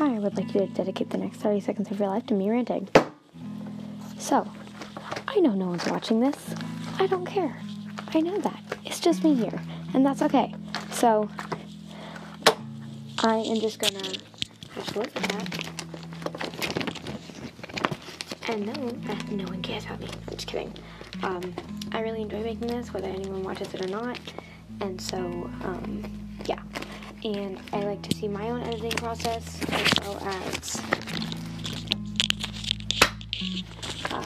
Hi, I would like you to dedicate the next 30 seconds of your life to me ranting. So, I know no one's watching this. I don't care. I know that. It's just me here, and that's okay. So, I am just gonna have to look at that. And no, uh, no one cares about me. I'm just kidding. Um, I really enjoy making this, whether anyone watches it or not. And so, um. And I like to see my own editing process as well as um,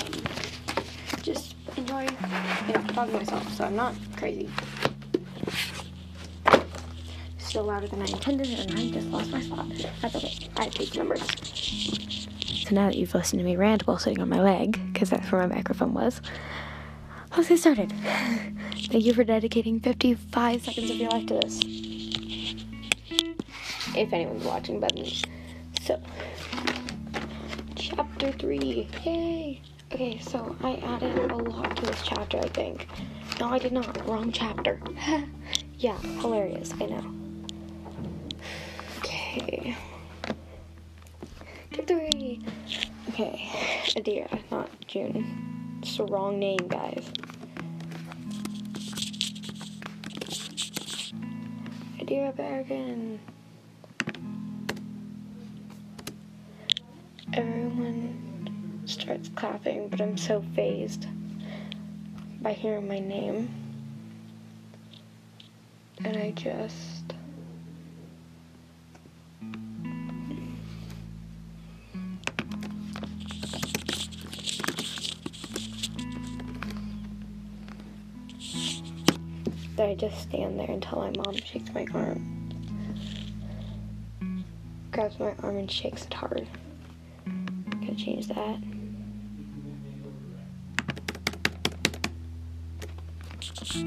just enjoy, you know, talking to myself. So I'm not crazy. Still louder than I intended, and I just lost my spot. That's okay. I have page numbers. So now that you've listened to me rant while sitting on my leg, because that's where my microphone was, let's get started. Thank you for dedicating 55 seconds of your life to this. If anyone's watching, but so chapter three, yay! Okay, so I added a lot to this chapter. I think. No, I did not. Wrong chapter. yeah, hilarious. I know. Okay. Chapter three. Okay, Adira, not June. It's the wrong name, guys. Adira Bergen. Starts clapping, but I'm so phased by hearing my name. And I just. I just stand there until my mom shakes my arm. Grabs my arm and shakes it hard. Gonna change that. I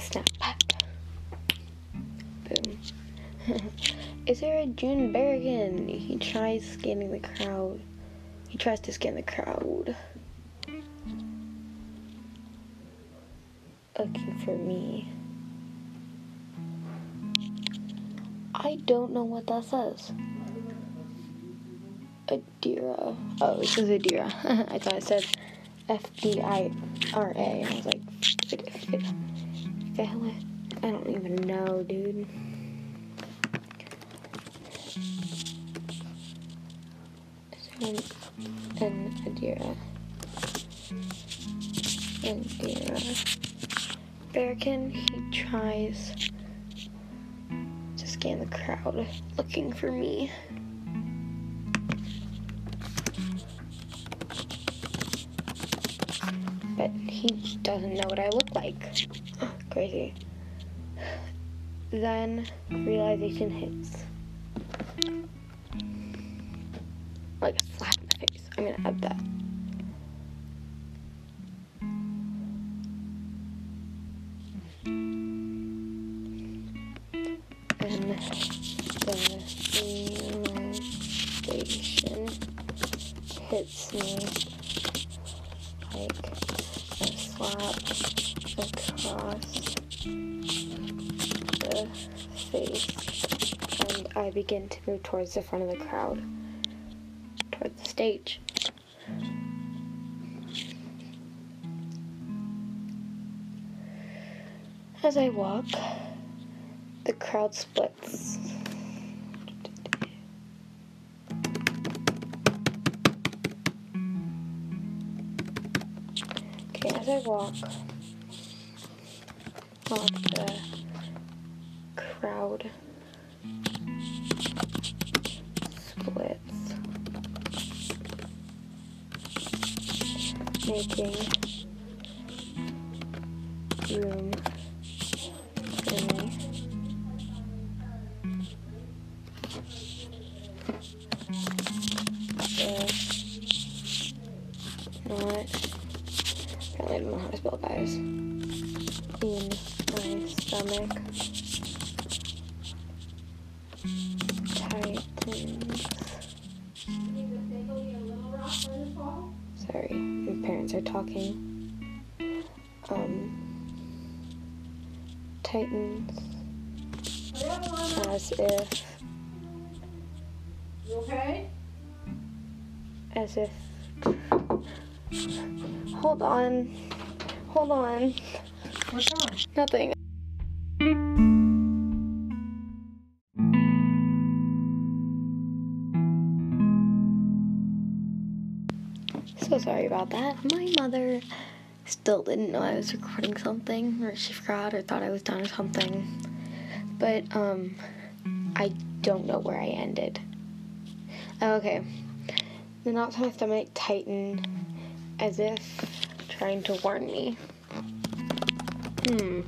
snap. Boom. Is there a June Berrigan? He tries scanning the crowd. He tries to scan the crowd. Looking for me. I don't know what that says. Adira. Oh, it says Adira. I thought it said F D I R A. I was like? I don't even know, dude. And, and Adira. Adira. Berrican, he tries to scan the crowd, looking for me. But he doesn't know what I look like. Crazy. Then realization hits. Like a slap in the face. I'm gonna add that. And the realization hits me like a slap across begin to move towards the front of the crowd, towards the stage. As I walk, the crowd splits. Okay, as I walk, walk the crowd splits, making room for me. So, apparently I don't know how to spell guys. in my stomach tightens as if. Okay? as if. Hold on. Hold on. What's wrong? nothing. So sorry about that. My mother still didn't know i was recording something or she forgot or thought i was done or something but um i don't know where i ended okay the knots in my stomach tighten as if trying to warn me. Hmm.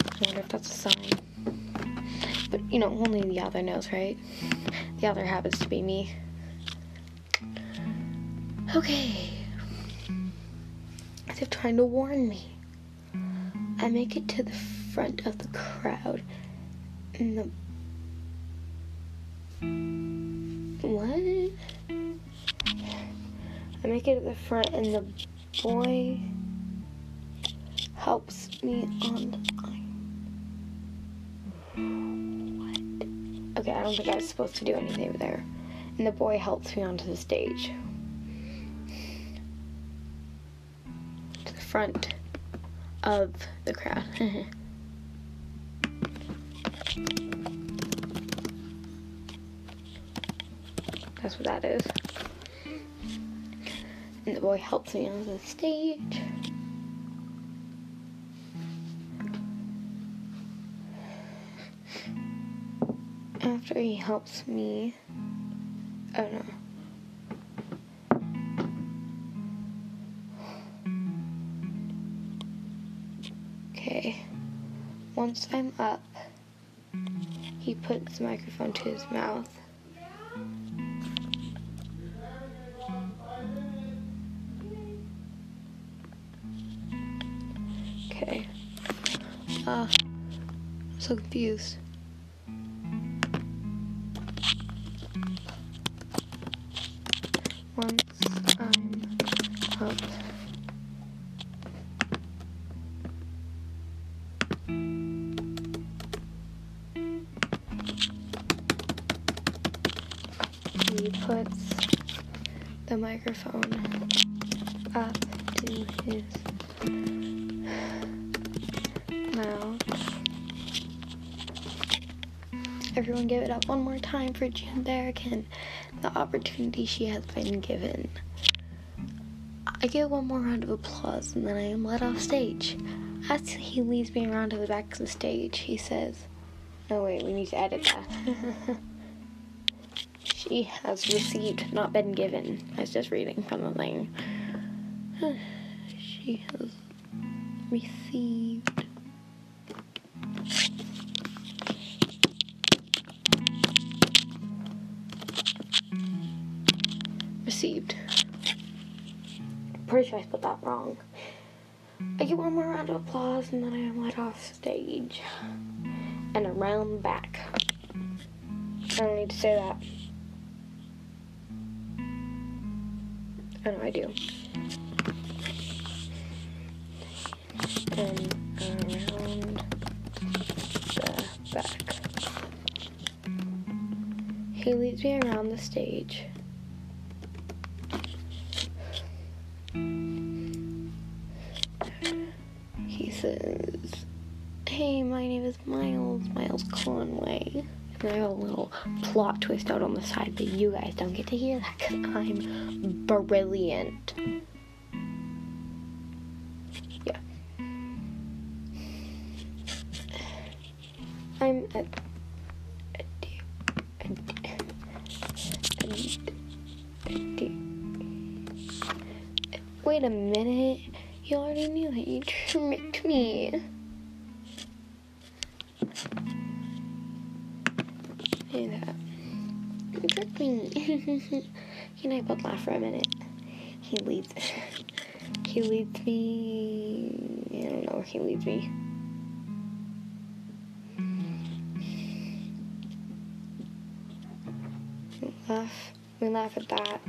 I wonder if that's a sign. But, you know, only the other knows, right? The other happens to be me. Okay. As if trying to warn me. I make it to the front of the crowd. And the what? I make it to the front, and the boy helps me on the What? Okay, I don't think I was supposed to do anything there. And the boy helps me onto the stage. Front of the crowd. That's what that is. And the boy helps me onto the stage. After he helps me, oh no. Okay. Once I'm up, he puts the microphone to his mouth. Okay. Uh, I'm so confused. Once I'm up. He puts the microphone up to his mouth. Everyone give it up one more time for June Berrican, the opportunity she has been given. I get one more round of applause and then I am let off stage. As he leads me around to the back of the stage, he says, Oh wait, we need to edit that. she has received, not been given. I was just reading from the thing. she has received received. Pretty sure I spelled that wrong. I get one more round of applause and then I am let off stage. And around back. I don't need to say that. I know I do. And around the back. He leads me around the stage. Plot twist out on the side, but you guys don't get to hear that because I'm brilliant. Yeah. I'm a. a, a, Wait a minute. You already knew that you tricked me. That. Tricked me. he and I both laugh for a minute. He leads. he leads me. I don't know where he leads me. We laugh. We laugh at that.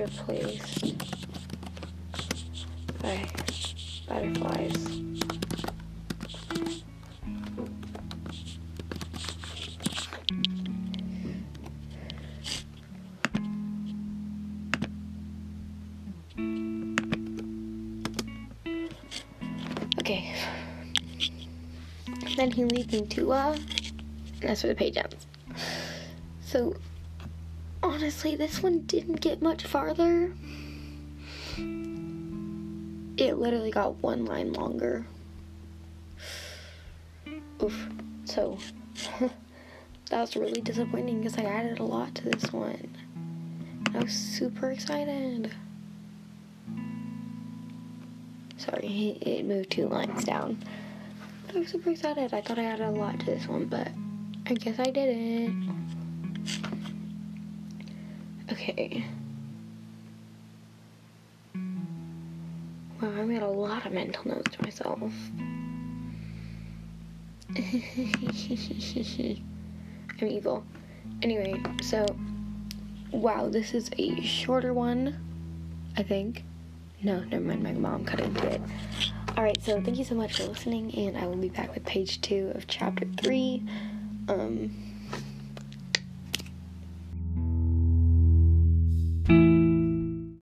Replaced by butterflies. Okay. Then he leads me to uh that's where the page ends. So honestly this one didn't get much farther. It literally got one line longer. Oof. So that was really disappointing because I added a lot to this one. I was super excited. Sorry, it moved two lines down. I was super excited. I thought I added a lot to this one, but I guess I didn't. Okay. Wow, I made a lot of mental notes to myself. I'm evil. Anyway, so, wow, this is a shorter one, I think. No, never mind, my mom cut into it. Alright, so thank you so much for listening, and I will be back with page two of chapter three. Um,